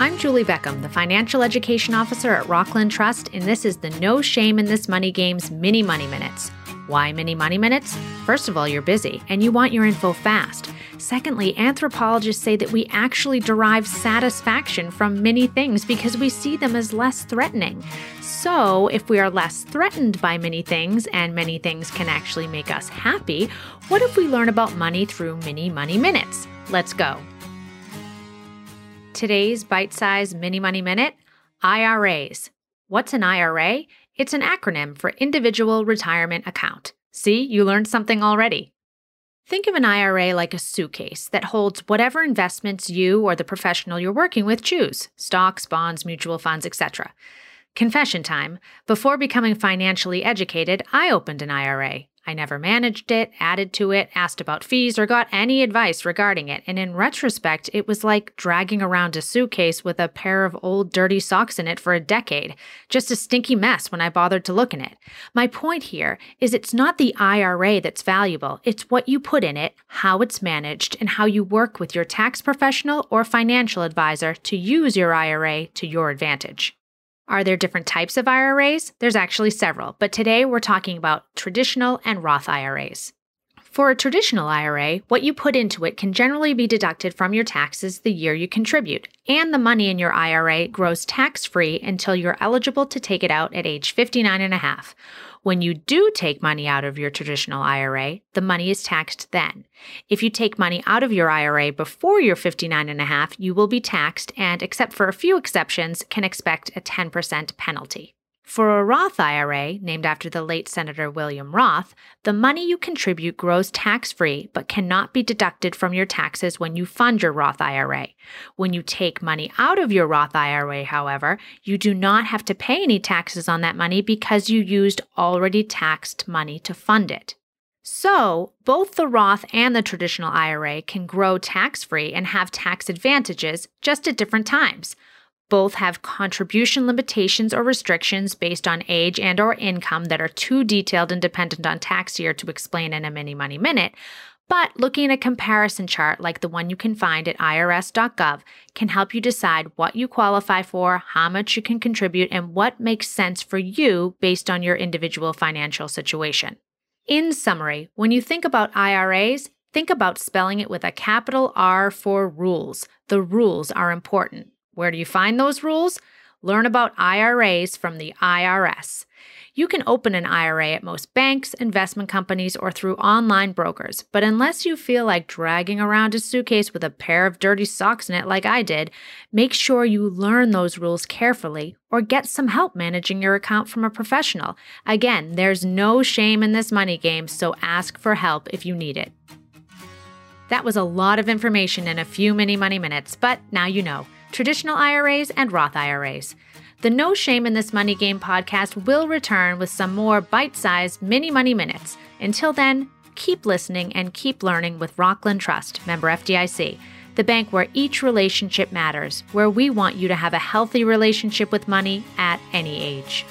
I'm Julie Beckham, the Financial Education Officer at Rockland Trust, and this is the No Shame in This Money Game's Mini Money Minutes. Why mini money minutes? First of all, you're busy and you want your info fast. Secondly, anthropologists say that we actually derive satisfaction from many things because we see them as less threatening. So, if we are less threatened by many things and many things can actually make us happy, what if we learn about money through mini money minutes? Let's go. Today's bite sized mini money minute IRAs. What's an IRA? It's an acronym for Individual Retirement Account. See, you learned something already. Think of an IRA like a suitcase that holds whatever investments you or the professional you're working with choose stocks, bonds, mutual funds, etc. Confession time. Before becoming financially educated, I opened an IRA. I never managed it, added to it, asked about fees, or got any advice regarding it. And in retrospect, it was like dragging around a suitcase with a pair of old dirty socks in it for a decade. Just a stinky mess when I bothered to look in it. My point here is it's not the IRA that's valuable, it's what you put in it, how it's managed, and how you work with your tax professional or financial advisor to use your IRA to your advantage. Are there different types of IRAs? There's actually several, but today we're talking about traditional and Roth IRAs. For a traditional IRA, what you put into it can generally be deducted from your taxes the year you contribute, and the money in your IRA grows tax free until you're eligible to take it out at age 59 and a half. When you do take money out of your traditional IRA, the money is taxed then. If you take money out of your IRA before you're 59 and a half, you will be taxed and, except for a few exceptions, can expect a 10% penalty. For a Roth IRA, named after the late Senator William Roth, the money you contribute grows tax free but cannot be deducted from your taxes when you fund your Roth IRA. When you take money out of your Roth IRA, however, you do not have to pay any taxes on that money because you used already taxed money to fund it. So, both the Roth and the traditional IRA can grow tax free and have tax advantages just at different times. Both have contribution limitations or restrictions based on age and or income that are too detailed and dependent on tax year to explain in a mini money minute. But looking at a comparison chart like the one you can find at irs.gov can help you decide what you qualify for, how much you can contribute, and what makes sense for you based on your individual financial situation. In summary, when you think about IRAs, think about spelling it with a capital R for rules. The rules are important. Where do you find those rules? Learn about IRAs from the IRS. You can open an IRA at most banks, investment companies, or through online brokers, but unless you feel like dragging around a suitcase with a pair of dirty socks in it like I did, make sure you learn those rules carefully or get some help managing your account from a professional. Again, there's no shame in this money game, so ask for help if you need it. That was a lot of information in a few mini money minutes, but now you know traditional IRAs, and Roth IRAs. The No Shame in This Money Game podcast will return with some more bite sized mini money minutes. Until then, keep listening and keep learning with Rockland Trust, member FDIC, the bank where each relationship matters, where we want you to have a healthy relationship with money at any age.